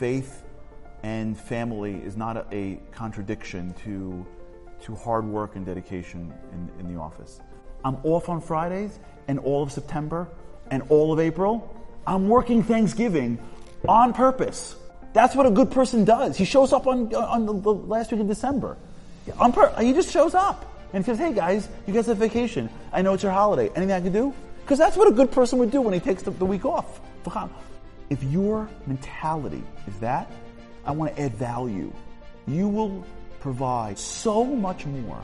faith and family is not a, a contradiction to, to hard work and dedication in, in the office. I'm off on Fridays and all of September and all of April. I'm working Thanksgiving on purpose. That's what a good person does. He shows up on, on the, the last week of December. On pur- he just shows up and says, hey guys, you guys have vacation. I know it's your holiday. Anything I can do? Because that's what a good person would do when he takes the, the week off. If your mentality is that, I want to add value. You will provide so much more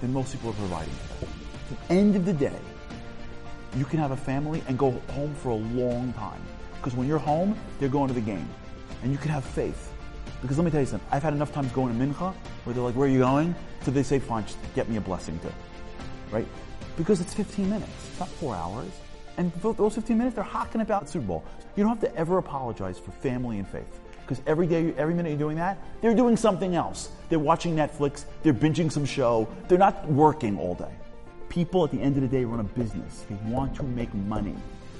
than most people are providing. At the end of the day, you can have a family and go home for a long time. Because when you're home, they're going to the game. And you can have faith. Because let me tell you something, I've had enough times going to Mincha where they're like, where are you going? So they say, fine, just get me a blessing too. Right? Because it's 15 minutes, it's not four hours. And for those 15 minutes, they're hocking about the Super Bowl. You don't have to ever apologize for family and faith. Because every day, every minute you're doing that, they're doing something else. They're watching Netflix, they're binging some show, they're not working all day. People at the end of the day run a business. They want to make money.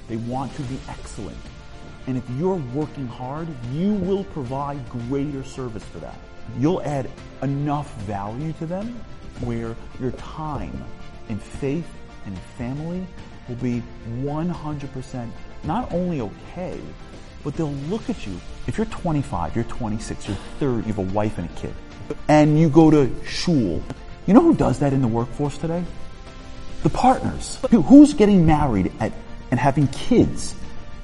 They want to be excellent. And if you're working hard, you will provide greater service for that. You'll add enough value to them where your time in faith and family will be 100% not only okay, but they'll look at you. If you're 25, you're 26, you're 30, you have a wife and a kid, and you go to shul, you know who does that in the workforce today? The partners. Who's getting married at, and having kids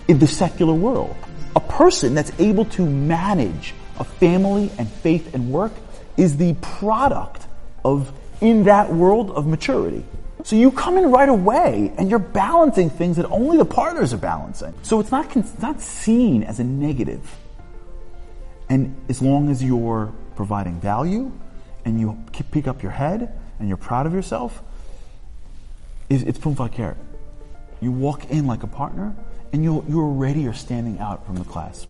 in the secular world? A person that's able to manage a family and faith and work is the product of, in that world, of maturity. So you come in right away and you're balancing things that only the partners are balancing. So it's not, it's not seen as a negative. And as long as you're providing value and you pick up your head and you're proud of yourself, it's pum You walk in like a partner and you you already are standing out from the class.